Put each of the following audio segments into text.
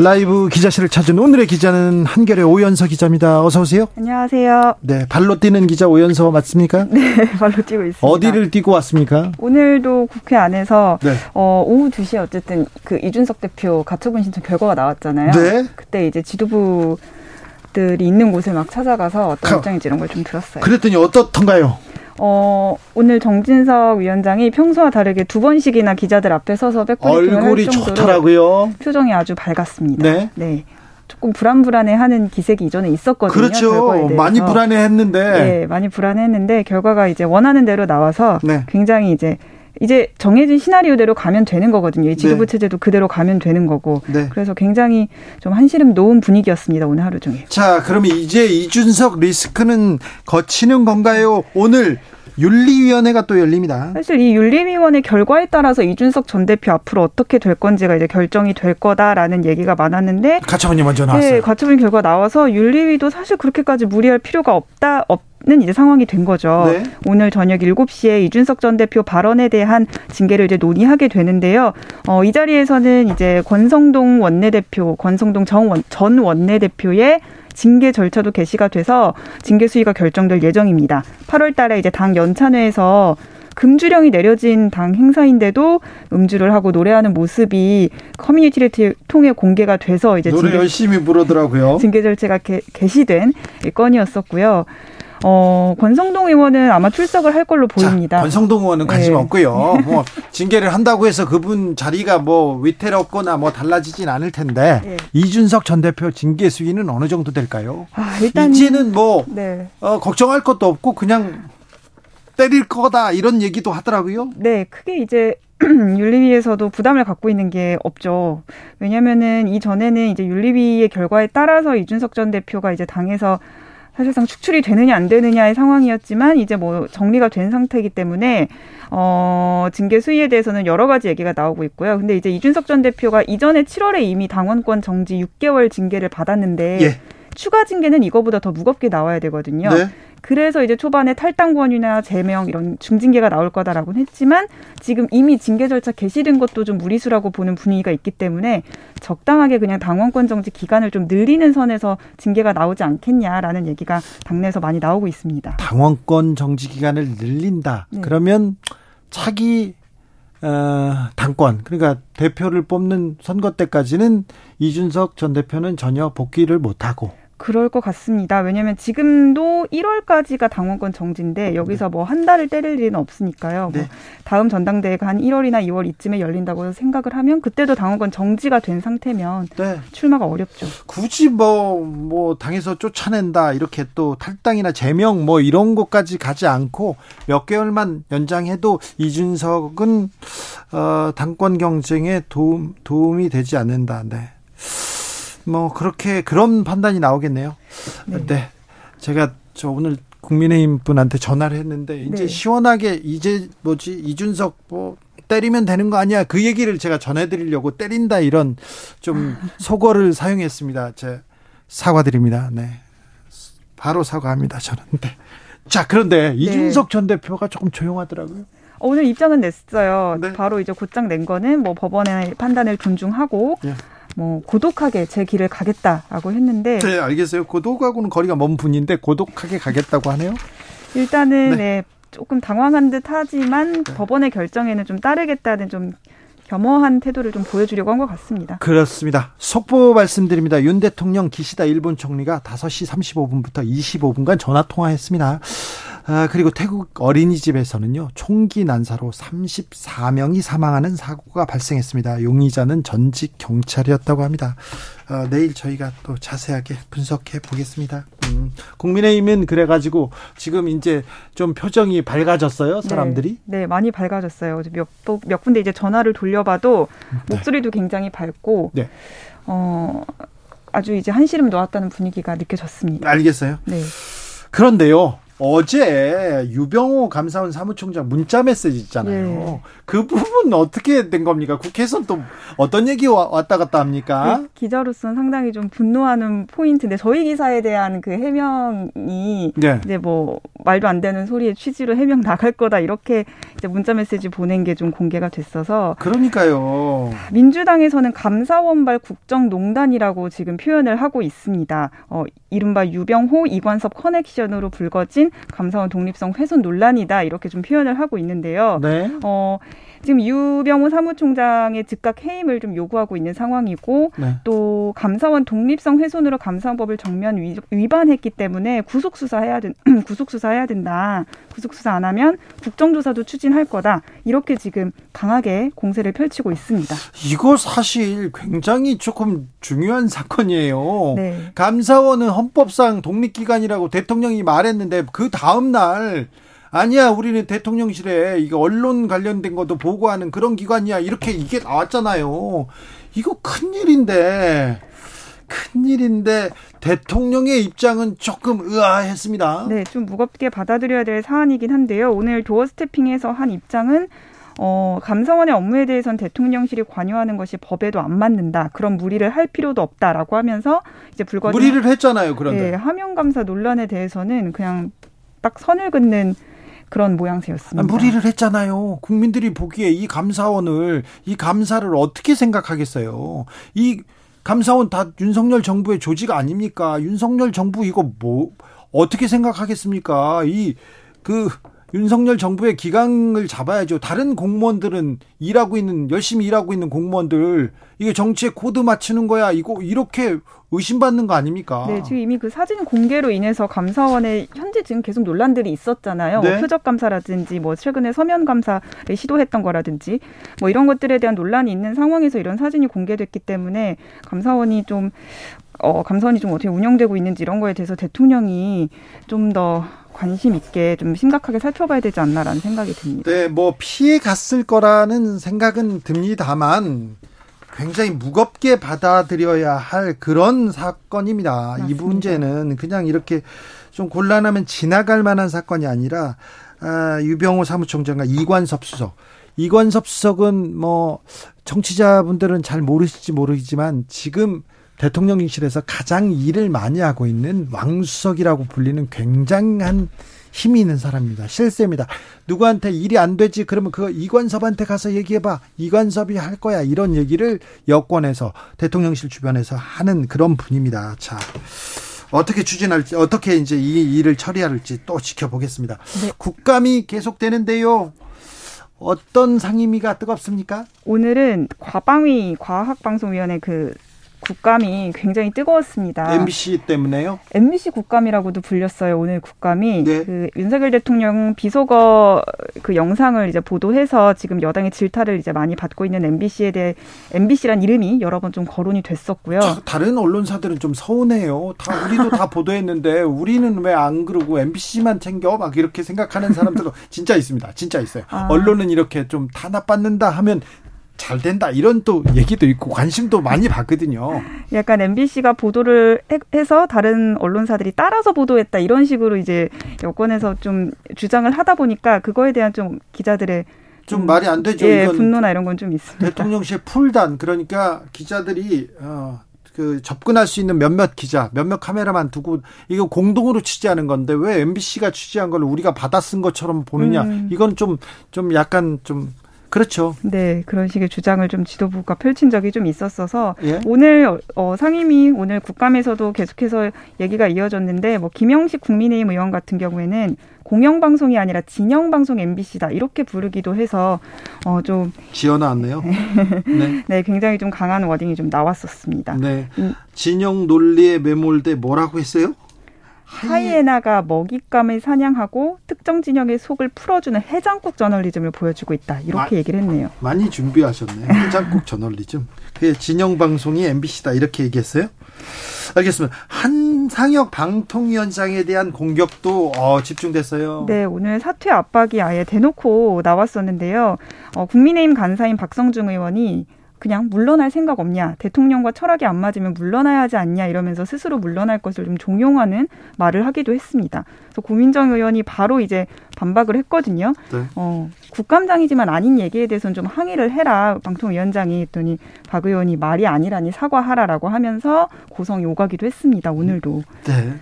라이브 기자실을 찾은 오늘의 기자는 한결의 오연서 기자입니다. 어서 오세요. 안녕하세요. 네, 발로 뛰는 기자 오연서 맞습니까? 네, 발로 뛰고 있습니다. 어디를 뛰고 왔습니까? 오늘도 국회 안에서 네. 어, 오후 2시에 어쨌든 그 이준석 대표 가처분 신청 결과가 나왔잖아요. 네. 그때 이제 지도부 들이 있는 곳에 막 찾아가서 어떤 입장인지 이런 걸 좀 들었어요. 그랬더니 어떻던가요? 어, 오늘 정진석 위원장이 평소와 다르게 두 번씩이나 기자들 앞에 서서 백브리핑을 얼굴이 좋더라고요. 표정이 아주 밝았습니다. 네. 네. 조금 불안불안해하는 기색이 이전에 있었거든요. 그렇죠. 많이 불안해했는데. 네, 많이 불안해했는데 결과가 이제 원하는 대로 나와서 네. 굉장히 이제 이제 정해진 시나리오대로 가면 되는 거거든요. 이 지도부 네. 체제도 그대로 가면 되는 거고. 네. 그래서 굉장히 좀 한시름 놓은 분위기였습니다. 오늘 하루 종일. 자, 그러면 이제 이준석 리스크는 거치는 건가요? 오늘 윤리위원회가 또 열립니다. 사실 이 윤리위원회 결과에 따라서 이준석 전 대표 앞으로 어떻게 될 건지가 이제 결정이 될 거다라는 얘기가 많았는데 가처분이 먼저 나왔어요. 네, 가처분 결과 나와서 윤리위도 사실 그렇게까지 무리할 필요가 없다 없. 는 이제 상황이 된 거죠. 네. 오늘 저녁 7시에 이준석 전 대표 발언에 대한 징계를 이제 논의하게 되는데요. 어, 이 자리에서는 이제 권성동 원내대표, 권성동 정전 원내대표의 징계 절차도 개시가 돼서 징계 수위가 결정될 예정입니다. 8월 달에 이제 당 연찬회에서 금주령이 내려진 당 행사인데도 음주를 하고 노래하는 모습이 커뮤니티를 통해 공개가 돼서 이제 노래 징계, 열심히 부르더라고요. 징계 절차가 개, 개시된 건이었었고요. 어, 권성동 의원은 아마 출석을 할 걸로 보입니다. 자, 권성동 의원은 관심 네. 없고요. 뭐 징계를 한다고 해서 그분 자리가 뭐 위태롭거나 뭐 달라지진 않을 텐데 네. 이준석 전 대표 징계 수위는 어느 정도 될까요? 아, 일단 이제는 뭐 네. 어, 걱정할 것도 없고 그냥 때릴 거다 이런 얘기도 하더라고요. 네, 크게 이제 윤리위에서도 부담을 갖고 있는 게 없죠. 왜냐면은 이전에는 이제 윤리위의 결과에 따라서 이준석 전 대표가 이제 당에서 사실상 축출이 되느냐 안 되느냐의 상황이었지만 이제 뭐 정리가 된 상태이기 때문에 어 징계 수위에 대해서는 여러 가지 얘기가 나오고 있고요. 근데 이제 이준석 전 대표가 이전에 7월에 이미 당원권 정지 6개월 징계를 받았는데 예. 추가 징계는 이거보다 더 무겁게 나와야 되거든요. 네. 그래서 이제 초반에 탈당권이나 제명 이런 중징계가 나올 거다라고는 했지만 지금 이미 징계 절차 개시된 것도 좀 무리수라고 보는 분위기가 있기 때문에 적당하게 그냥 당원권 정지 기간을 좀 늘리는 선에서 징계가 나오지 않겠냐라는 얘기가 당내에서 많이 나오고 있습니다. 당원권 정지 기간을 늘린다. 네. 그러면 차기 어, 당권 그러니까 대표를 뽑는 선거 때까지는 이준석 전 대표는 전혀 복귀를 못하고 그럴 것 같습니다. 왜냐하면 지금도 1월까지가 당원권 정지인데 여기서 뭐한 달을 때릴 일은 없으니까요. 뭐 네. 뭐 다음 전당대회가 한 1월이나 2월 이쯤에 열린다고 생각을 하면 그때도 당원권 정지가 된 상태면 네. 출마가 어렵죠. 굳이 뭐뭐 뭐 당에서 쫓아낸다 이렇게 또 탈당이나 제명 뭐 이런 것까지 가지 않고 몇 개월만 연장해도 이준석은 어, 당권 경쟁에 도움 도움이 되지 않는다. 네. 뭐 그렇게 그런 판단이 나오겠네요. 네. 네. 제가 저 오늘 국민의힘 분한테 전화를 했는데 이제 네. 시원하게 이제 뭐지 이준석 뭐 때리면 되는 거 아니야 그 얘기를 제가 전해드리려고 때린다 이런 좀 속어를 사용했습니다. 제 사과드립니다. 네. 바로 사과합니다. 저는. 네. 자 그런데 네. 이준석 전 대표가 조금 조용하더라고요. 오늘 입장은 냈어요. 네. 바로 이제 곧장 낸 거는 뭐 법원의 판단을 존중하고 네. 뭐 고독하게 제 길을 가겠다라고 했는데 네 알겠어요 고독하고는 거리가 먼 분인데 고독하게 가겠다고 하네요 일단은 네, 네 조금 당황한 듯 하지만 네. 법원의 결정에는 좀 따르겠다는 좀 겸허한 태도를 좀 보여주려고 한 것 같습니다. 그렇습니다. 속보 말씀드립니다. 윤 대통령 기시다 일본 총리가 5시 35분부터 25분간 전화 통화했습니다. 아, 그리고 태국 어린이집에서는요, 총기 난사로 34명이 사망하는 사고가 발생했습니다. 용의자는 전직 경찰이었다고 합니다. 어, 내일 저희가 또 자세하게 분석해 보겠습니다. 음, 국민의힘은 그래가지고 지금 이제 좀 표정이 밝아졌어요, 네. 사람들이? 네, 네 많이 밝아졌어요. 몇, 몇 군데 이제 전화를 돌려봐도 네. 목소리도 굉장히 밝고, 네. 어 아주 이제 한시름 놓았다는 분위기가 느껴졌습니다. 알겠어요. 네. 그런데요. 어제 유병호 감사원 사무총장 문자 메시지 있잖아요. 네. 그 부분 어떻게 된 겁니까? 국회에서는 또 어떤 얘기 왔다 갔다 합니까? 그 기자로서는 상당히 좀 분노하는 포인트인데 저희 기사에 대한 그 해명이 네. 이제 뭐 말도 안 되는 소리의 취지로 해명 나갈 거다 이렇게 이제 문자 메시지 보낸 게 좀 공개가 됐어서 그러니까요. 민주당에서는 감사원발 국정농단이라고 지금 표현을 하고 있습니다. 어, 이른바 유병호 이관섭 커넥션으로 불거진 감사원 독립성 훼손 논란이다 이렇게 좀 표현을 하고 있는데요. 네. 어, 지금 유병호 사무총장의 즉각 해임을 좀 요구하고 있는 상황이고 네. 또 감사원 독립성 훼손으로 감사원법을 정면 위 반했기 때문에 구속 수사해야 된 구속 수사해야 된다. 구속 수사 안 하면 국정조사도 추진할 거다. 이렇게 지금 강하게 공세를 펼치고 있습니다. 이거 사실 굉장히 조금 중요한 사건이에요. 네. 감사원은 헌법상 독립기관이라고 대통령이 말했는데 그 다음 날 아니야 우리는 대통령실에 이거 언론 관련된 것도 보고하는 그런 기관이야 이렇게 이게 나왔잖아요. 이거 큰 일인데 큰 일인데 대통령의 입장은 조금 의아했습니다. 네, 좀 무겁게 받아들여야 될 사안이긴 한데요. 오늘 도어 스태핑에서 한 입장은 어, 감사원의 업무에 대해선 대통령실이 관여하는 것이 법에도 안 맞는다. 그런 무리를 할 필요도 없다라고 하면서 이제 불거진 무리를 했잖아요. 그런데 네, 하명 감사 논란에 대해서는 그냥 딱 선을 긋는 그런 모양새였습니다. 무리를 했잖아요. 국민들이 보기에 이 감사원을 이 감사를 어떻게 생각하겠어요? 이 감사원 다 윤석열 정부의 조직 아닙니까? 윤석열 정부 이거 뭐 어떻게 생각하겠습니까? 이그 윤석열 정부의 기강을 잡아야죠. 다른 공무원들은 일하고 있는 열심히 일하고 있는 공무원들 이게 정치에 코드 맞추는 거야. 이거 이렇게 의심받는 거 아닙니까? 네, 지금 이미 그 사진 공개로 인해서 감사원에 현재 지금 계속 논란들이 있었잖아요. 뭐 네? 뭐 표적 감사라든지 뭐 최근에 서면 감사를 시도했던 거라든지 뭐 이런 것들에 대한 논란이 있는 상황에서 이런 사진이 공개됐기 때문에 감사원이 좀 어, 감사원이 좀 어떻게 운영되고 있는지 이런 거에 대해서 대통령이 좀 더 관심 있게 좀 심각하게 살펴봐야 되지 않나라는 생각이 듭니다. 네, 뭐 피해 갔을 거라는 생각은 듭니다만 굉장히 무겁게 받아들여야 할 그런 사건입니다. 맞습니다. 이 문제는 그냥 이렇게 좀 곤란하면 지나갈 만한 사건이 아니라 아, 유병호 사무총장과 이관섭 수석. 이관섭 수석은 뭐 정치자분들은 잘 모르실지 모르지만 지금 대통령실에서 가장 일을 많이 하고 있는 왕수석이라고 불리는 굉장한 힘이 있는 사람입니다. 실세입니다. 누구한테 일이 안 되지 그러면 그 이관섭한테 가서 얘기해봐. 이관섭이 할 거야. 이런 얘기를 여권에서 대통령실 주변에서 하는 그런 분입니다. 자. 어떻게 추진할지 어떻게 이제 이 일을 처리할지 또 지켜보겠습니다. 네. 국감이 계속되는데요. 어떤 상임위가 뜨겁습니까? 오늘은 과방위 과학방송위원회 그 국감이 굉장히 뜨거웠습니다. MBC 때문에요? MBC 국감이라고도 불렸어요. 오늘 국감이 네. 그 윤석열 대통령 비속어 그 영상을 이제 보도해서 지금 여당의 질타를 이제 많이 받고 있는 MBC에 대해 MBC란 이름이 여러 번 좀 거론이 됐었고요. 자, 다른 언론사들은 좀 서운해요. 다 우리도 다 보도했는데 우리는 왜 안 그러고 MBC만 챙겨 막 이렇게 생각하는 사람들도 진짜 있습니다. 진짜 있어요. 아. 언론은 이렇게 좀 탄압받는다 하면 잘 된다 이런 또 얘기도 있고 관심도 많이 받거든요. 약간 MBC가 보도를 해서 다른 언론사들이 따라서 보도했다 이런 식으로 이제 여권에서 좀 주장을 하다 보니까 그거에 대한 좀 기자들의 좀, 좀 말이 안 되죠. 예, 분노나 이런 건 좀 있습니다. 대통령실 풀단 그러니까 기자들이 어, 그 접근할 수 있는 몇몇 기자, 몇몇 카메라만 두고 이거 공동으로 취재하는 건데 왜 MBC가 취재한 걸 우리가 받아 쓴 것처럼 보느냐? 음. 이건 좀좀 좀 약간 좀 그렇죠. 네, 그런 식의 주장을 좀 지도부가 펼친 적이 좀 있었어서 예? 오늘 어, 상임위 오늘 국감에서도 계속해서 얘기가 이어졌는데 뭐 김영식 국민의힘 의원 같은 경우에는 공영방송이 아니라 진영방송 MBC다 이렇게 부르기도 해서 어, 좀 지어 나왔네요. 네. 네, 굉장히 좀 강한 워딩이 좀 나왔었습니다. 네, 음. 진영 논리에 매몰돼 뭐라고 했어요? 하이에나가 먹잇감을 사냥하고 특정 진영의 속을 풀어주는 해장국 저널리즘을 보여주고 있다. 이렇게 마, 얘기를 했네요. 많이 준비하셨네요. 해장국 저널리즘. 그 진영 방송이 MBC다 이렇게 얘기했어요? 알겠습니다. 한상혁 방통위원장에 대한 공격도 어, 집중됐어요. 네, 오늘 사퇴 압박이 아예 대놓고 나왔었는데요. 어, 국민의힘 간사인 박성중 의원이 그냥 물러날 생각 없냐 대통령과 철학이 안 맞으면 물러나야 하지 않냐 이러면서 스스로 물러날 것을 좀 종용하는 말을 하기도 했습니다. 그래서 고민정 의원이 바로 이제 반박을 했거든요. 네. 어, 국감장이지만 아닌 얘기에 대해서는 좀 항의를 해라 방통위원장이 했더니 박 의원이 말이 아니라니 사과하라라고 하면서 고성이 오가기도 했습니다. 오늘도. 네.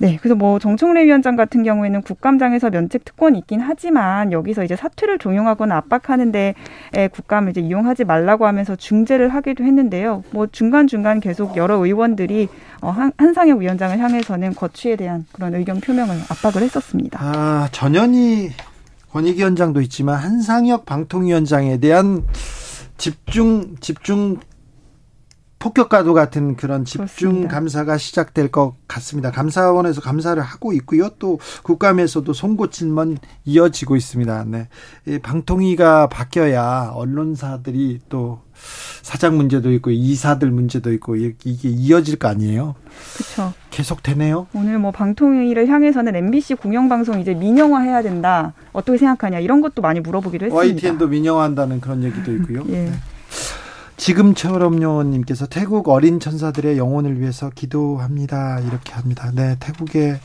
네, 그래서 뭐 정청래 위원장 같은 경우에는 국감장에서 면책 특권이 있긴 하지만 여기서 이제 사퇴를 종용하거나 압박하는데 국감을 이제 이용하지 말라고 하면서 중재를 하기도 했는데요. 뭐 중간 중간 계속 여러 의원들이 어, 한, 한상혁 위원장을 향해서는 거취에 대한 그런 의견 표명을 압박을 했었습니다. 아 전현희 권익위원장도 있지만 한상혁 방통위원장에 대한 집중 집중 폭격과도 같은 그런 집중 그렇습니다. 감사가 시작될 것 같습니다. 감사원에서 감사를 하고 있고요. 또 국감에서도 송고질문 이어지고 있습니다. 네. 이 방통위가 바뀌어야 언론사들이 또 사장 문제도 있고 이사들 문제도 있고 이게 이어질 거 아니에요? 그렇죠. 계속 되네요. 오늘 뭐 방통위를 향해서는 MBC 공영방송 이제 민영화 해야 된다. 어떻게 생각하냐 이런 것도 많이 물어보기도 했습니다. YTN도 민영화한다는 그런 얘기도 있고요. 예. 네. 지금처럼요 님께서 태국 어린 천사들의 영혼을 위해서 기도합니다. 이렇게 합니다. 네, 태국의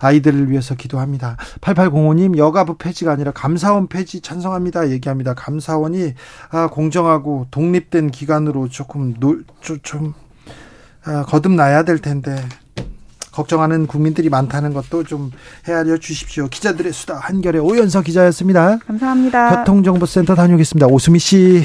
아이들을 위해서 기도합니다. 8805 님 여가부 폐지가 아니라 감사원 폐지 찬성합니다. 얘기합니다. 감사원이 아, 공정하고 독립된 기관으로 조금 놀, 좀 아, 거듭나야 될 텐데 걱정하는 국민들이 많다는 것도 좀 헤아려 주십시오. 기자들의 수다 한결의 오연서 기자였습니다. 감사합니다. 교통정보센터 다녀오겠습니다. 오수미 씨.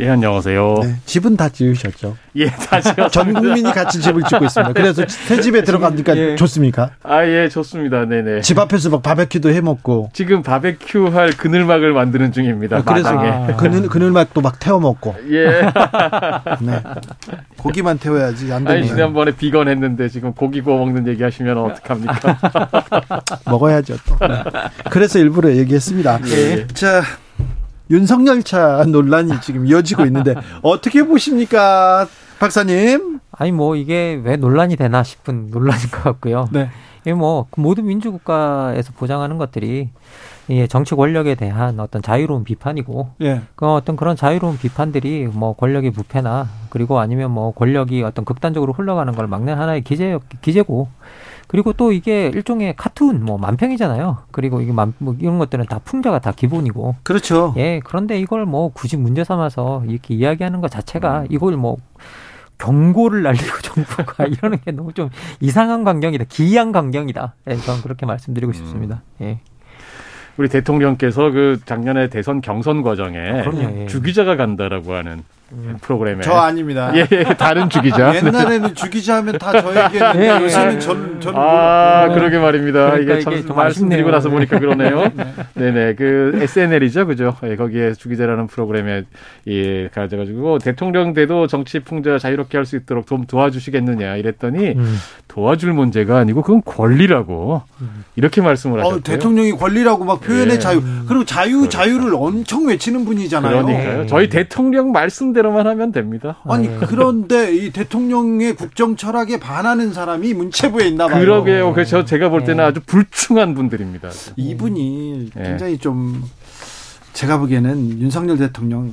예, 안녕하세요. 네, 집은 다 지으셨죠? 예, 다 지었습니다. 전 국민이 같이 집을 짓고 있습니다. 그래서 새 집에 들어가니까 예. 좋습니까? 아, 예, 좋습니다. 네네. 집 앞에서 막 바베큐도 해 먹고. 지금 바베큐 할 그늘막을 만드는 중입니다. 아, 그래서 아. 그늘, 그늘막도 막 태워 먹고. 예. 네. 고기만 태워야지. 안 되네요. 아니, 지난번에 비건 했는데 지금 고기 구워 먹는 얘기 하시면 어떡합니까? 먹어야죠, 또. 네. 그래서 일부러 얘기했습니다. 예. 자. 윤석열 차 논란이 지금 이어지고 있는데 어떻게 보십니까, 박사님? 아니 뭐 이게 왜 논란이 되나 싶은 논란인 것 같고요. 네. 이게 뭐 모든 민주국가에서 보장하는 것들이 이 정치 권력에 대한 어떤 자유로운 비판이고, 예. 그 어떤 그런 자유로운 비판들이 뭐 권력의 부패나 그리고 아니면 뭐 권력이 어떤 극단적으로 흘러가는 걸 막는 하나의 기재 기재고, 그리고 또 이게 일종의 카툰 뭐 만평이잖아요. 그리고 이게 만, 뭐 이런 것들은 다 풍자가 다 기본이고. 그렇죠. 예. 그런데 이걸 뭐 굳이 문제 삼아서 이렇게 이야기하는 것 자체가 이걸 뭐 경고를 날리고 정부가 이러는 게 너무 좀 이상한 광경이다. 기이한 광경이다. 예, 저는 그렇게 말씀드리고 싶습니다. 예. 우리 대통령께서 그 작년에 대선 경선 과정에 아, 예. 주기자가 간다라고 하는 음. 프로그램에 저 아닙니다. 예, 예 다른 주기자. 옛날에는 주기자 하면 다 저에게는 예, 요새는 전, 전 아, 뭐, 그러게 말입니다. 그러니까 이게 참 이게 말씀드리고 나서 보니까 그러네요. 네, 네. 그 SNL이죠, 그죠? 예, 거기에 주기자라는 프로그램에 예, 가져가지고 대통령 대도 정치 풍자 자유롭게 할 수 있도록 좀 도와주시겠느냐 이랬더니 음. 도와줄 문제가 아니고 그건 권리라고 음. 이렇게 말씀을 어, 하셨어요. 어, 대통령이 권리라고 막 표현의 예. 자유 그리고 자유 그렇죠. 자유를 엄청 외치는 분이잖아요. 그러니까요. 저희 대통령 말씀 대로만 하면 됩니다. 아니 네. 그런데 이 대통령의 국정 철학에 반하는 사람이 문체부에 있나 봐요. 그러게요. 그래서 제가 볼 때는 네. 아주 불충한 분들입니다. 이분이 굉장히 좀 제가 보기에는 윤석열 대통령을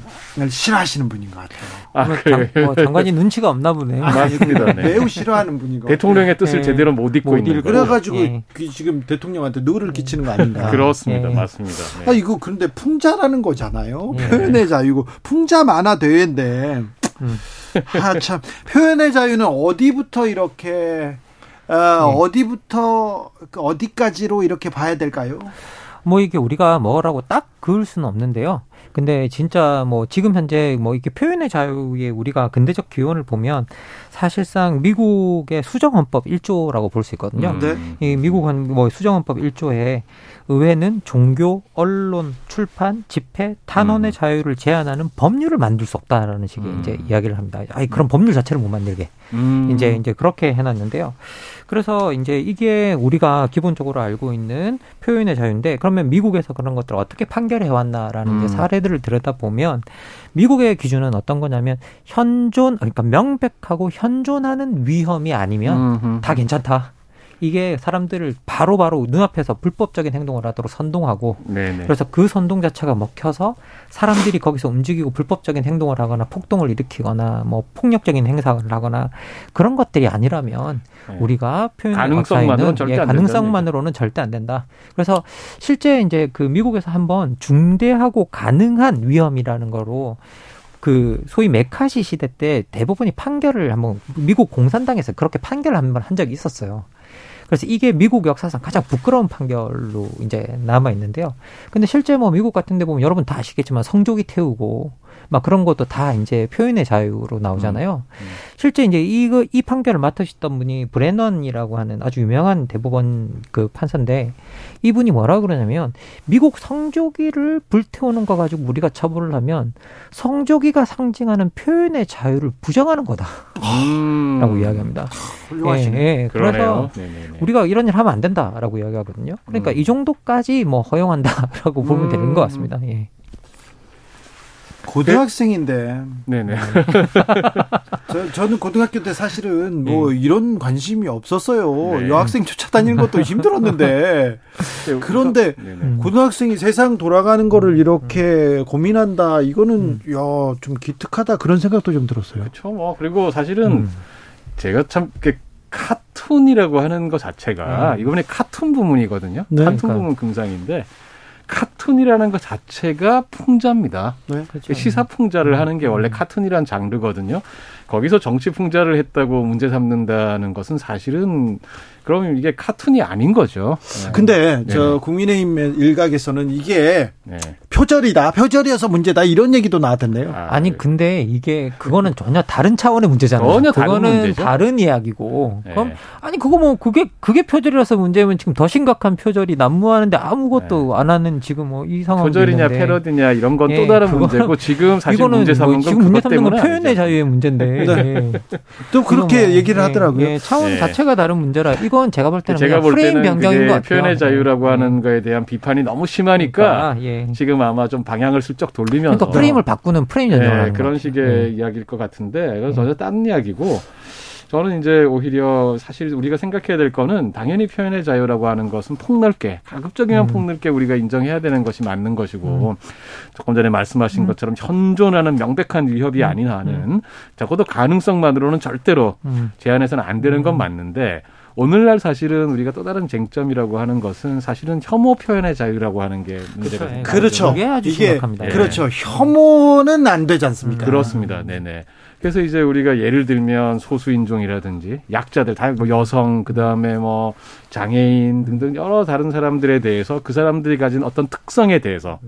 싫어하시는 분인 것 같아요. 아, 그래요? 장, 뭐 장관이 눈치가 없나 보네. 아, 맞습니다. 네. 매우 싫어하는 분인 것 대통령의 뜻을 네. 제대로 못 읽고 못 있는 그래가지고 네. 지금 대통령한테 누를 끼치는 거 아닌가. 그렇습니다. 네. 맞습니다. 네. 아, 이거 그런데 풍자라는 거잖아요. 표현의 자유고 풍자 만화 대회인데 음. 아, 참 표현의 자유는 어디부터 이렇게 어, 어디부터 그 어디까지로 이렇게 봐야 될까요? 뭐 이게 우리가 뭐라고 딱 그을 수는 없는데요. 근데 진짜 뭐 지금 현재 뭐 이렇게 표현의 자유에 우리가 근대적 기원을 보면 사실상 미국의 수정헌법 1조라고 볼 수 있거든요. 음. 네. 이 미국은 뭐 수정헌법 1조에 의회는 종교, 언론, 출판, 집회, 탄원의 음. 자유를 제한하는 법률을 만들 수 없다라는 식의 음. 이제 이야기를 합니다. 아니 그런 법률 자체를 못 만들게 음. 이제 이제 그렇게 해놨는데요. 그래서 이제 이게 우리가 기본적으로 알고 있는 표현의 자유인데 그러면 미국에서 그런 것들을 어떻게 판결 해 왔나라는 음. 사례들을 들여다 보면 미국의 기준은 어떤 거냐면 현존 그러니까 명백하고 현존하는 위험이 아니면 음흠. 다 괜찮다. 이게 사람들을 바로바로 바로 눈앞에서 불법적인 행동을 하도록 선동하고 네네. 그래서 그 선동 자체가 먹혀서 사람들이 거기서 움직이고 불법적인 행동을 하거나 폭동을 일으키거나 뭐 폭력적인 행사를 하거나 그런 것들이 아니라면 네. 우리가 표현 가능성만으로는 절대 예, 가능성만으로는 절대 안 된다. 그래서 실제 이제 그 미국에서 한번 중대하고 가능한 위험이라는 거로 그 소위 메카시 시대 때 대부분이 판결을 한번 미국 공산당에서 그렇게 판결을 한번 한 적이 있었어요. 그래서 이게 미국 역사상 가장 부끄러운 판결로 이제 남아 있는데요. 근데 실제 뭐 미국 같은 데 보면 여러분 다 아시겠지만 성조기 태우고 막 그런 것도 다 이제 표현의 자유로 나오잖아요. 음, 음. 실제 이제 이거 이 판결을 맡으셨던 분이 브레넌이라고 하는 아주 유명한 대법원 그 판사인데 이분이 뭐라 그러냐면 미국 성조기를 불태우는 거 가지고 우리가 처벌을 하면 성조기가 상징하는 표현의 자유를 부정하는 거다라고 음. 이야기합니다. 훌륭하시네. 예, 예. 그래서 네네네. 우리가 이런 일 하면 안 된다라고 이야기하거든요. 그러니까 음. 이 정도까지 뭐 허용한다라고 보면 되는 것 같습니다. 예. 고등학생인데. 네네. 저, 저는 고등학교 때 사실은 뭐 네. 이런 관심이 없었어요. 네. 여학생 쫓아다니는 것도 힘들었는데. 네, 그런데 네네. 고등학생이 세상 돌아가는 거를 이렇게 음. 고민한다. 이거는 음. 야, 좀 기특하다. 그런 생각도 좀 들었어요. 그렇죠. 뭐 그리고 사실은 음. 제가 참 카툰이라고 하는 것 자체가 음. 이번에 카툰 부문이거든요. 네, 카툰 그러니까. 부문 금상인데 카툰이라는 것 자체가 풍자입니다. 네, 그렇죠. 시사 풍자를 음. 하는 게 원래 카툰이란 장르거든요. 거기서 정치 풍자를 했다고 문제 삼는다는 것은 사실은 그럼 이게 카툰이 아닌 거죠. 네. 근데 네. 저 국민의힘 일각에서는 이게 네. 표절이다, 표절이어서 문제다 이런 얘기도 나왔던데요. 아, 니 근데 이게 그거는 전혀 다른 차원의 문제잖아요. 전혀 그거는 다른, 다른 이야기고. 네. 그럼 아니 그거 뭐 그게 그게 표절이라서 문제면 지금 더 심각한 표절이 난무하는데 아무것도 네. 안 하는 지금 뭐 이 상황 표절이냐 패러디냐 이런 건또 예, 다른 문제고 지금 사실 문제 삼은 건 지금 문제 삼는 건 표현의 자유의 문제인데. 네. 또 그렇게 뭐, 얘기를 하더라고요. 차원 자체가 다른 문제라. 이거 이건 제가 볼 때는 제가 볼 프레임 변경인 것 같아요. 표현의 자유라고 하는 음. 거에 대한 비판이 너무 심하니까 그러니까, 예. 지금 아마 좀 방향을 슬쩍 돌리면서 그러니까 프레임을 바꾸는 프레임 변경을 네, 그런 식의 네. 이야기일 것 같은데 그건 전혀 딴 이야기고 저는 이제 오히려 사실 우리가 생각해야 될 거는 당연히 표현의 자유라고 하는 것은 폭넓게 가급적이면 음. 폭넓게 우리가 인정해야 되는 것이 맞는 것이고 음. 조금 전에 말씀하신 음. 것처럼 현존하는 명백한 위협이 음. 아닌 한은 음. 적어도 가능성만으로는 절대로 음. 제한해서는 안 되는 건 맞는데 오늘날 사실은 우리가 또 다른 쟁점이라고 하는 것은 사실은 혐오 표현의 자유라고 하는 게 문제가 그렇죠. 그렇죠. 이게 아주 이게 심각합니다. 그렇죠. 혐오는 안 되지 않습니까? 그렇습니다. 네네. 그래서 이제 우리가 예를 들면 소수인종이라든지 약자들, 다뭐 여성, 그 다음에 뭐 장애인 등등 여러 다른 사람들에 대해서 그 사람들이 가진 어떤 특성에 대해서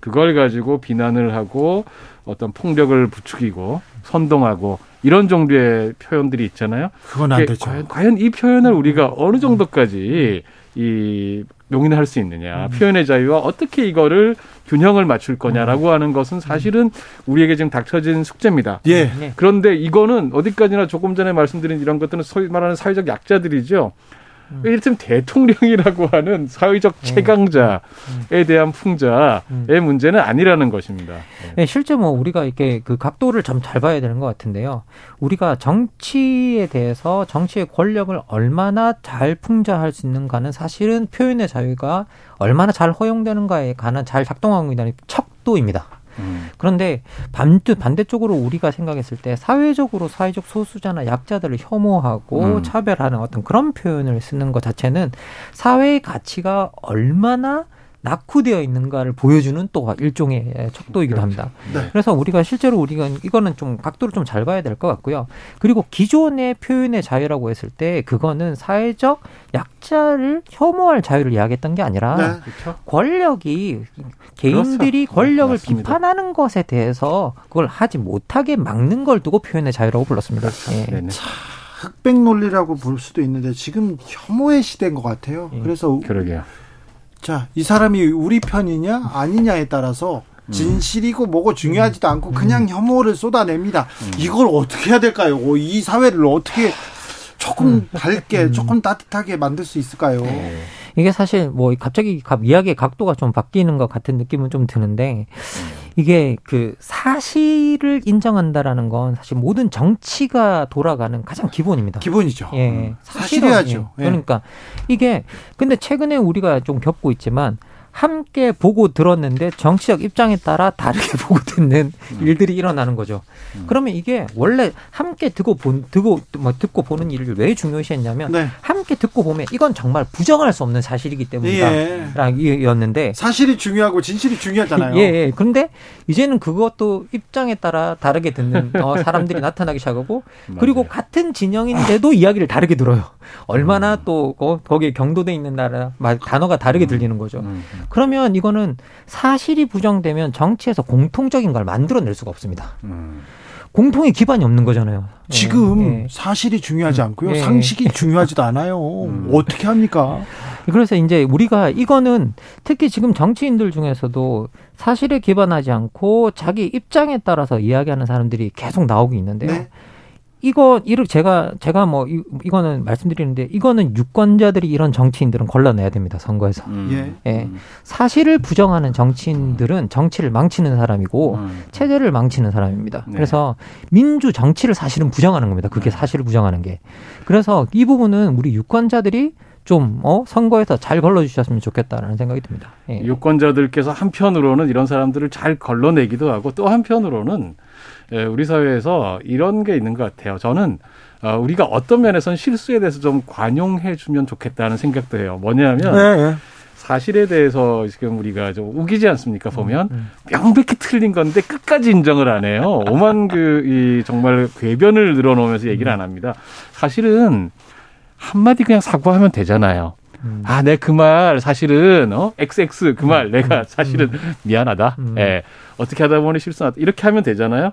그걸 가지고 비난을 하고 어떤 폭력을 부추기고 선동하고 이런 정도의 표현들이 있잖아요. 그건 안 되죠. 과연, 과연 이 표현을 우리가 어느 정도까지 이 용인할 수 있느냐. 음. 표현의 자유와 어떻게 이거를 균형을 맞출 거냐라고 음. 하는 것은 사실은 우리에게 지금 닥쳐진 숙제입니다. 예. 네. 그런데 이거는 어디까지나 조금 전에 말씀드린 이런 것들은 소위 말하는 사회적 약자들이죠. 음. 이를테면 대통령이라고 하는 사회적 네. 최강자에 음. 대한 풍자의 음. 문제는 아니라는 것입니다. 네. 네, 실제 뭐 우리가 이렇게 그 각도를 좀 잘 봐야 되는 것 같은데요. 우리가 정치에 대해서 정치의 권력을 얼마나 잘 풍자할 수 있는가는 사실은 표현의 자유가 얼마나 잘 허용되는가에 관한 잘 작동하고 있다는 척도입니다. 음. 그런데 반대, 반대쪽으로 우리가 생각했을 때 사회적으로 사회적 소수자나 약자들을 혐오하고 음. 차별하는 어떤 그런 표현을 쓰는 것 자체는 사회의 가치가 얼마나 낙후되어 있는가를 보여주는 또 일종의 척도이기도 그렇죠. 합니다. 네. 그래서 우리가 실제로 우리가 이거는 좀 각도를 좀 잘 봐야 될 것 같고요. 그리고 기존의 표현의 자유라고 했을 때 그거는 사회적 약자를 혐오할 자유를 이야기했던 게 아니라 네. 그렇죠. 권력이 개인들이 그렇죠. 권력을 네, 비판하는 것에 대해서 그걸 하지 못하게 막는 걸 두고 표현의 자유라고 불렀습니다. 예. 흑백 논리라고 볼 수도 있는데 지금 혐오의 시대인 것 같아요. 예. 그래서 그러게요. 자, 이 사람이 우리 편이냐 아니냐에 따라서 음. 진실이고 뭐고 중요하지도 않고 음. 그냥 혐오를 쏟아냅니다. 음. 이걸 어떻게 해야 될까요? 이 사회를 어떻게 조금 밝게, 조금 따뜻하게 만들 수 있을까요? 네. 이게 사실 뭐 갑자기 이야기의 각도가 좀 바뀌는 것 같은 느낌은 좀 드는데 이게 그 사실을 인정한다라는 건 사실 모든 정치가 돌아가는 가장 기본입니다. 기본이죠. 예. 음. 사실이야죠. 예. 그러니까 이게 근데 최근에 우리가 좀 겪고 있지만 함께 보고 들었는데 정치적 입장에 따라 다르게 보고 듣는 음. 일들이 일어나는 거죠. 음. 그러면 이게 원래 함께 듣고 본 듣고 뭐 듣고 보는 일을 왜 중요시했냐면 네. 함께 듣고 보면 이건 정말 부정할 수 없는 사실이기 때문이다라였는데 예. 사실이 중요하고 진실이 중요하잖아요. 예, 예. 그런데 이제는 그것도 입장에 따라 다르게 듣는 어, 사람들이 나타나기 시작하고 그리고 같은 진영인데도 이야기를 다르게 들어요. 얼마나 음. 또 어, 거기에 경도돼 있는 나라 단어가 다르게 음. 들리는 거죠. 음. 그러면 이거는 사실이 부정되면 정치에서 공통적인 걸 만들어낼 수가 없습니다. 음. 공통의 기반이 없는 거잖아요. 지금 예. 사실이 중요하지 음. 않고요. 예. 상식이 중요하지도 않아요. 음. 어떻게 합니까? 그래서 이제 우리가 이거는 특히 지금 정치인들 중에서도 사실에 기반하지 않고 자기 입장에 따라서 이야기하는 사람들이 계속 나오고 있는데요. 네. 이거 이렇게 제가 제가 뭐 이, 이거는 말씀드리는데 이거는 유권자들이 이런 정치인들은 걸러내야 됩니다 선거에서. 음. 예. 예. 사실을 부정하는 정치인들은 정치를 망치는 사람이고 음. 체제를 망치는 사람입니다. 네. 그래서 민주 정치를 사실은 부정하는 겁니다. 그게 네. 사실을 부정하는 게. 그래서 이 부분은 우리 유권자들이 좀, 어, 선거에서 잘 걸러주셨으면 좋겠다라는 생각이 듭니다. 예. 유권자들께서 한편으로는 이런 사람들을 잘 걸러내기도 하고 또 한편으로는 예, 우리 사회에서 이런 게 있는 것 같아요. 저는 어, 우리가 어떤 면에서는 실수에 대해서 좀 관용해 주면 좋겠다는 생각도 해요. 뭐냐면 네, 네. 사실에 대해서 지금 우리가 좀 우기지 않습니까? 보면 음, 음. 명백히 틀린 건데 끝까지 인정을 안 해요. 오만 그 이 정말 궤변을 늘어놓으면서 얘기를 안 합니다. 사실은 한마디 그냥 사과하면 되잖아요. 음. 아, 내 그 말 사실은 어 XX 그 말 내가 사실은 미안하다. 예. 네. 어떻게 하다 보니 실수났다. 이렇게 하면 되잖아요.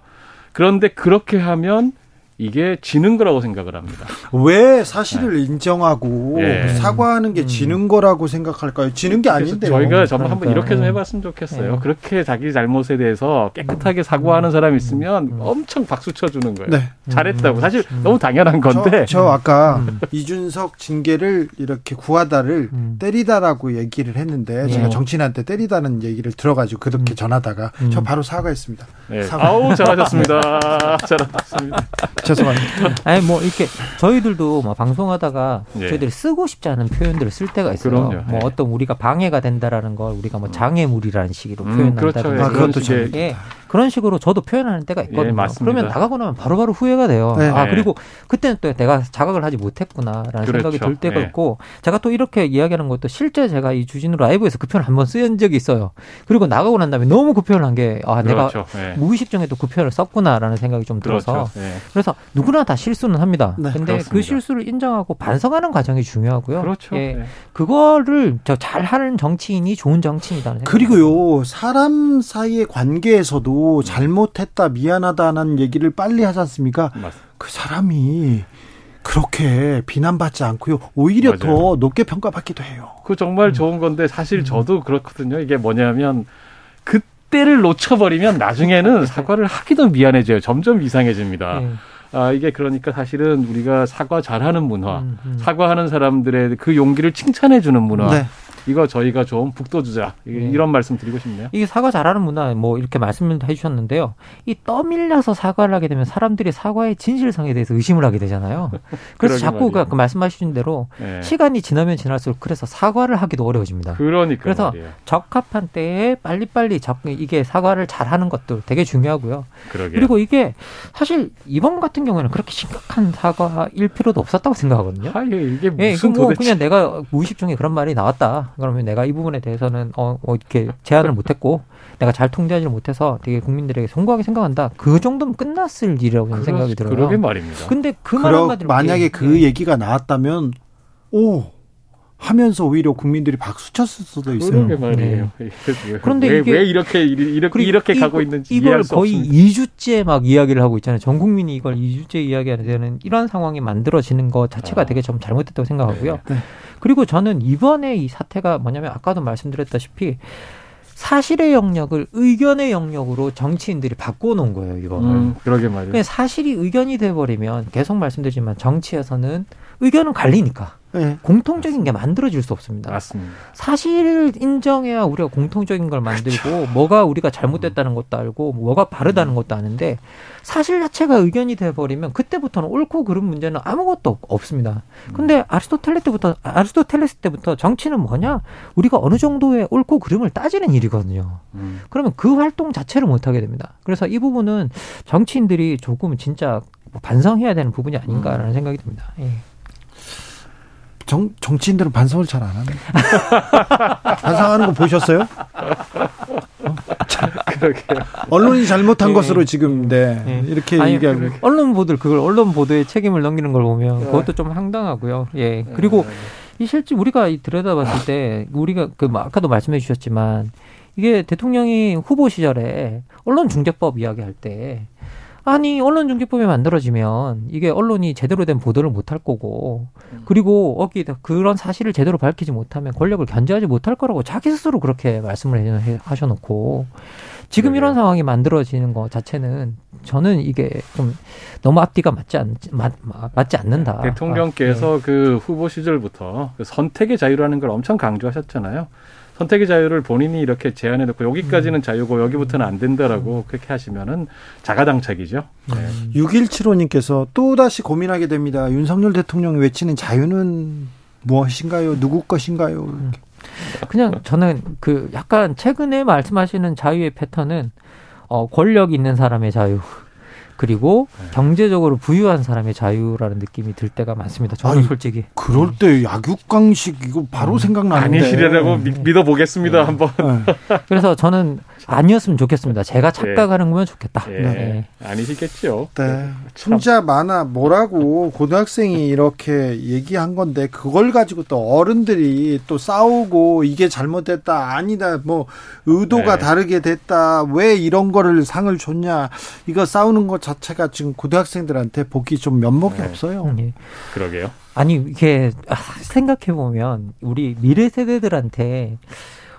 그런데 그렇게 하면 이게 지는 거라고 생각을 합니다. 왜 사실을 네. 인정하고 네. 사과하는 게 음. 지는 거라고 생각할까요? 지는 게 아닌데 저희가 정말 한번 이렇게 좀 해봤으면 좋겠어요. 네. 그렇게 자기 잘못에 대해서 깨끗하게 사과하는 사람이 있으면 음. 엄청 박수 쳐주는 거예요. 네. 잘했다고. 사실 음. 너무 당연한 건데. 저, 저 아까 음. 이준석 징계를 이렇게 구하다를 음. 때리다라고 얘기를 했는데 네. 제가 정치인한테 때리다는 얘기를 들어가지고 그렇게 전하다가 저 바로 사과했습니다. 네. 사과. 아우 잘하셨습니다. 잘하셨습니다. 죄송합니다. 아니 뭐 이렇게 저희들도 뭐 방송하다가 예. 저희들이 쓰고 싶지 않은 표현들을 쓸 때가 있어요. 그럼요. 뭐 예. 어떤 우리가 방해가 된다라는 걸 우리가 뭐 장애물이라는 식으로 음, 표현한다든지 그렇죠. 아, 그것도 좀 예. 그런 식으로 저도 표현하는 때가 있거든요. 예, 그러면 나가고 나면 바로 바로 후회가 돼요. 네. 아 그리고 그때는 또 내가 자각을 하지 못했구나라는 그렇죠. 생각이 들 때가 네. 있고 제가 또 이렇게 이야기하는 것도 실제 제가 이 주진우 라이브에서 그 표현 한번 쓰인 적이 있어요. 그리고 나가고 난 다음에 너무 그 표현을 한게아 내가 그렇죠. 네. 무의식 중에도 그 표현을 썼구나라는 생각이 좀 들어서 그렇죠. 네. 그래서 누구나 다 실수는 합니다. 네. 근데 그 그렇습니다. 그 실수를 인정하고 반성하는 과정이 중요하고요. 그렇죠. 예. 네. 그거를 저 잘하는 정치인이 좋은 정치인이다는 그리고요 사람 사이의 관계에서도 잘못 잘못했다 미안하다는 얘기를 빨리 하지 않습니까? 맞습니다. 그 사람이 그렇게 비난받지 않고요. 오히려 맞아요. 더 높게 평가받기도 해요. 그 정말 음. 좋은 건데 사실 음. 저도 그렇거든요. 이게 뭐냐면 그때를 놓쳐버리면 나중에는 사과를 하기도 미안해져요. 점점 이상해집니다. 네. 아, 이게 그러니까 사실은 우리가 사과 잘하는 문화, 음, 음. 사과하는 사람들의 그 용기를 칭찬해주는 문화. 네. 이거 저희가 좀 북돋우자 네. 이런 말씀 드리고 싶네요. 이게 사과 잘하는 문화 뭐 이렇게 말씀을 해주셨는데요. 이 떠밀려서 사과를 하게 되면 사람들이 사과의 진실성에 대해서 의심을 하게 되잖아요. 그래서 자꾸 그, 그 말씀하신 대로 네. 시간이 지나면 지날수록 그래서 사과를 하기도 어려워집니다. 그러니까 그래서 말이에요. 적합한 때에 빨리빨리 적, 이게 사과를 잘하는 것도 되게 중요하고요. 그러게요. 그리고 이게 사실 이번 같은 경우에는 그렇게 심각한 사과일 필요도 없었다고 생각하거든요. 아, 예, 이게 무슨 예, 뭐 그냥 내가 무의식 중에 그런 말이 나왔다. 그러면 내가 이 부분에 대해서는 어, 어 이렇게 제안을 못했고 내가 잘 통제하지 못해서 되게 국민들에게 송구하게 생각한다. 그 정도면 끝났을 일이라고 그러, 생각이 들어요. 그러게 말입니다. 근데 그 말 한마디로 만약에 그 네. 얘기가 나왔다면 오 하면서 오히려 국민들이 박수 쳤을 수도 있어요. 그러게 말이에요. 네. 그런데 왜, 이게 왜 이렇게 이렇게 이렇게 이거, 가고 있는지 이걸 거의 없습니다. 2주째 막 이야기를 하고 있잖아요. 전 국민이 이걸 2주째 이야기하는 이런 상황이 만들어지는 것 자체가 아. 되게 좀 잘못됐다고 생각하고요. 네. 그리고 저는 이번에 이 사태가 뭐냐면 아까도 말씀드렸다시피 사실의 영역을 의견의 영역으로 정치인들이 바꿔놓은 거예요, 이거를. 음, 그러게 말이에요. 사실이 의견이 돼버리면 계속 말씀드리지만 정치에서는 의견은 갈리니까. 네. 공통적인 게 만들어질 수 없습니다. 맞습니다. 사실을 인정해야 우리가 공통적인 걸 만들고 그렇죠. 뭐가 우리가 잘못됐다는 것도 알고 뭐가 바르다는 것도 아는데 사실 자체가 의견이 돼 버리면 그때부터는 옳고 그른 문제는 아무것도 없습니다. 근데 아리스토텔레스 때부터 아리스토텔레스 때부터 정치는 뭐냐? 우리가 어느 정도의 옳고 그름을 따지는 일이거든요. 음. 그러면 그 활동 자체를 못 하게 됩니다. 그래서 이 부분은 정치인들이 조금 진짜 반성해야 되는 부분이 아닌가라는 음. 생각이 듭니다. 예. 정, 정치인들은 반성을 잘 안 하네. 반성하는 거 보셨어요? 어? 언론이 잘못한 네. 것으로 지금 네, 네. 이렇게 아니, 얘기하고 언론 보도 그걸 언론 보도에 책임을 넘기는 걸 보면 네. 그것도 좀 황당하고요. 예 그리고 이 실제 우리가 들여다봤을 때 우리가 그뭐 아까도 말씀해 주셨지만 이게 대통령이 후보 시절에 언론 중재법 이야기할 때 아니 언론중재법이 만들어지면 이게 언론이 제대로 된 보도를 못할 거고 그리고 어기다 그런 사실을 제대로 밝히지 못하면 권력을 견제하지 못할 거라고 자기 스스로 그렇게 말씀을 하셔놓고 지금 이런 상황이 만들어지는 것 자체는 저는 이게 좀 너무 앞뒤가 맞지 않 맞, 맞지 않는다. 대통령께서 아, 네. 그 후보 시절부터 그 선택의 자유라는 걸 엄청 강조하셨잖아요. 선택의 자유를 본인이 이렇게 제안해놓고 여기까지는 음. 자유고 여기부터는 안 된다라고 그렇게 하시면은 자가당착이죠. 네. 6175님께서 또 다시 고민하게 됩니다. 윤석열 대통령이 외치는 자유는 무엇인가요? 누구 것인가요? 음. 그냥 저는 그 약간 최근에 말씀하시는 자유의 패턴은 어 권력 있는 사람의 자유. 그리고 네. 경제적으로 부유한 사람의 자유라는 느낌이 들 때가 많습니다. 저는 아니, 솔직히. 그럴 때 약육강식 이거 바로 음. 생각나는데. 아니시라고 네. 믿어보겠습니다 네. 한번. 네. 그래서 저는 아니었으면 좋겠습니다. 제가 착각하는 네. 거면 좋겠다. 네. 네. 아니시겠죠. 네. 자 만화 뭐라고 고등학생이 이렇게 얘기한 건데 그걸 가지고 또 어른들이 또 싸우고 이게 잘못됐다 아니다 뭐 의도가 다르게 됐다 왜 이런 거를 상을 줬냐 이거 싸우는 것 자체가 지금 고등학생들한테 보기 좀 면목이 네. 없어요. 네. 그러게요. 아니 이게 아, 생각해 보면 우리 미래 세대들한테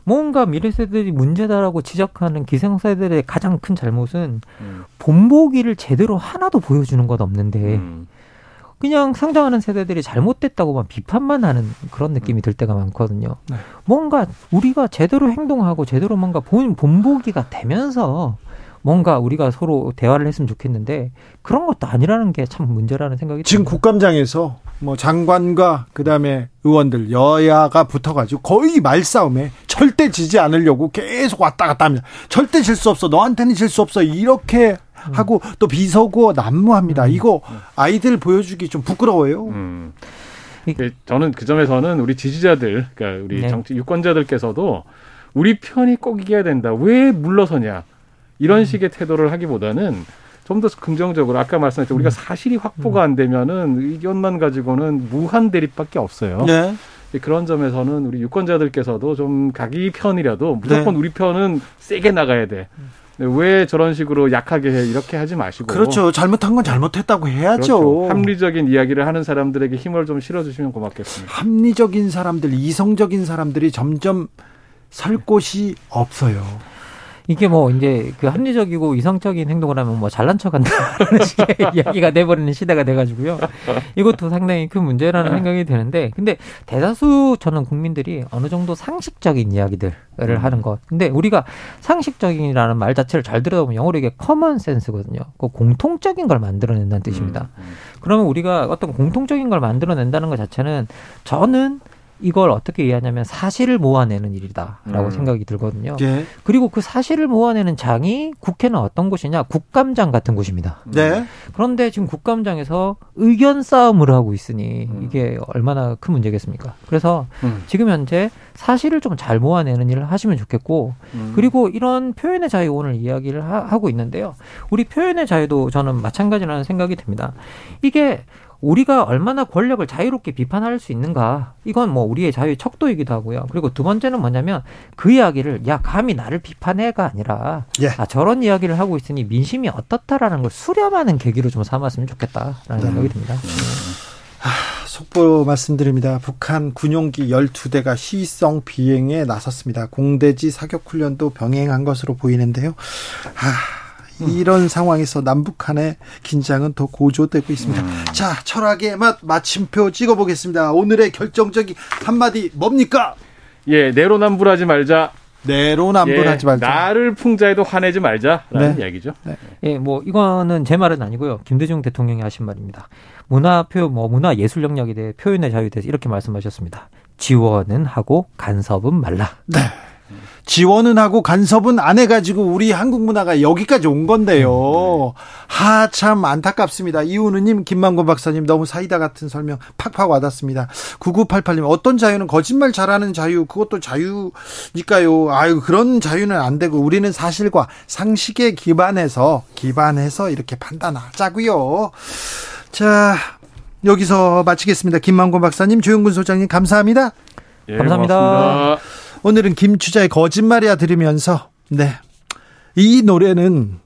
뭔가 미래 세대들이 문제다라고 지적하는 기생 세대들의 가장 큰 잘못은 음. 본보기를 제대로 하나도 보여주는 것 없는데 음. 그냥 상장하는 세대들이 잘못됐다고만 비판만 하는 그런 느낌이 들 때가 많거든요. 네. 뭔가 우리가 제대로 행동하고 제대로 뭔가 본 본보기가 되면서 뭔가 우리가 서로 대화를 했으면 좋겠는데 그런 것도 아니라는 게 참 문제라는 생각이 지금 듭니다. 국감장에서 뭐 장관과 그다음에 의원들 여야가 붙어가지고 거의 말싸움에 절대 지지 않으려고 계속 왔다 갔다 합니다. 절대 질 수 없어. 너한테는 질 수 없어. 이렇게 음. 하고 또 비서고 난무합니다. 음. 이거 아이들 보여주기 좀 부끄러워요. 음. 저는 그 점에서는 우리 지지자들, 그러니까 우리 네. 정치 유권자들께서도 우리 편이 꼭 이겨야 된다. 왜 물러서냐? 이런 음. 식의 태도를 하기보다는 좀 더 긍정적으로 아까 말씀하신 우리가 음. 사실이 확보가 안 되면은 의견만 가지고는 무한 대립밖에 없어요. 네. 그런 점에서는 우리 유권자들께서도 좀 자기 편이라도 무조건 네. 우리 편은 세게 나가야 돼. 왜 저런 식으로 약하게 해 이렇게 하지 마시고 그렇죠 잘못한 건 잘못했다고 해야죠 그렇죠. 합리적인 이야기를 하는 사람들에게 힘을 좀 실어주시면 고맙겠습니다 합리적인 사람들 이성적인 사람들이 점점 설 곳이 없어요 이게 뭐 이제 그 합리적이고 이성적인 행동을 하면 뭐 잘난 척한다라는 식의 이야기가 돼버리는 시대가 돼가지고요. 이것도 상당히 큰 문제라는 생각이 드는데, 근데 대다수 저는 국민들이 어느 정도 상식적인 이야기들을 음. 하는 것. 근데 우리가 상식적인이라는 말 자체를 잘 들여다보면 영어로 이게 common sense거든요. 그 공통적인 걸 만들어낸다는 뜻입니다. 음, 음. 그러면 우리가 어떤 공통적인 걸 만들어낸다는 것 자체는 저는 이걸 어떻게 이해하냐면 사실을 모아내는 일이다라고 음. 생각이 들거든요. 예. 그리고 그 사실을 모아내는 장이 국회는 어떤 곳이냐? 국감장 같은 곳입니다. 네. 그런데 지금 국감장에서 의견 싸움을 하고 있으니 음. 이게 얼마나 큰 문제겠습니까? 그래서 음. 지금 현재 사실을 좀 잘 모아내는 일을 하시면 좋겠고 음. 그리고 이런 표현의 자유 오늘 이야기를 하, 고 있는데요. 우리 표현의 자유도 저는 마찬가지라는 생각이 듭니다. 이게 우리가 얼마나 권력을 자유롭게 비판할 수 있는가 이건 뭐 우리의 자유의 척도이기도 하고요. 그리고 두 번째는 뭐냐면 그 이야기를 야 감히 나를 비판해가 아니라 예. 아 저런 이야기를 하고 있으니 민심이 어떻다라는 걸 수렴하는 계기로 좀 삼았으면 좋겠다라는 네. 생각이 듭니다. 네. 하, 속보 말씀드립니다. 북한 군용기 12대가 시성 비행에 나섰습니다. 공대지 사격 훈련도 병행한 것으로 보이는데요. 하, 이런 상황에서 남북 간의 긴장은 더 고조되고 있습니다. 음. 자, 철학의 맛 마침표 찍어보겠습니다. 오늘의 결정적인 한마디 뭡니까? 예, 내로남불하지 말자. 내로남불하지 예, 말자. 나를 풍자해도 화내지 말자라는 네. 이야기죠. 네. 예, 뭐 이거는 제 말은 아니고요. 김대중 대통령이 하신 말입니다. 문화 표현, 뭐 문화 예술 영역에 대해 표현의 자유에 대해서 이렇게 말씀하셨습니다. 지원은 하고 간섭은 말라. 네. 지원은 하고 간섭은 안 해가지고 우리 한국 문화가 여기까지 온 건데요. 하 참 안타깝습니다. 이우느님, 김만곤 박사님 너무 사이다 같은 설명 팍팍 와닿습니다. 9988님 어떤 자유는 거짓말 잘하는 자유 그것도 자유니까요. 아유 그런 자유는 안 되고 우리는 사실과 상식에 기반해서 기반해서 이렇게 판단하자고요. 자 여기서 마치겠습니다. 김만곤 박사님, 조영근 소장님 감사합니다. 예, 감사합니다. 고맙습니다. 오늘은 김추자의 거짓말이야 들으면서 네. 이 노래는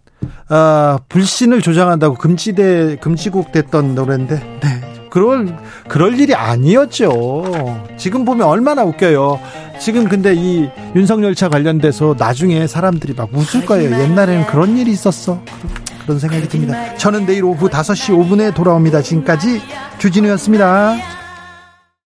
어, 불신을 조장한다고 금지돼 금지곡 됐던 노래인데 네. 그럴 그럴 일이 아니었죠. 지금 보면 얼마나 웃겨요. 지금 근데 이 윤석열차 관련돼서 나중에 사람들이 막 웃을 거예요. 옛날에는 그런 일이 있었어. 그런 생각이 듭니다. 저는 내일 오후 5시 5분에 돌아옵니다. 지금까지 주진우였습니다.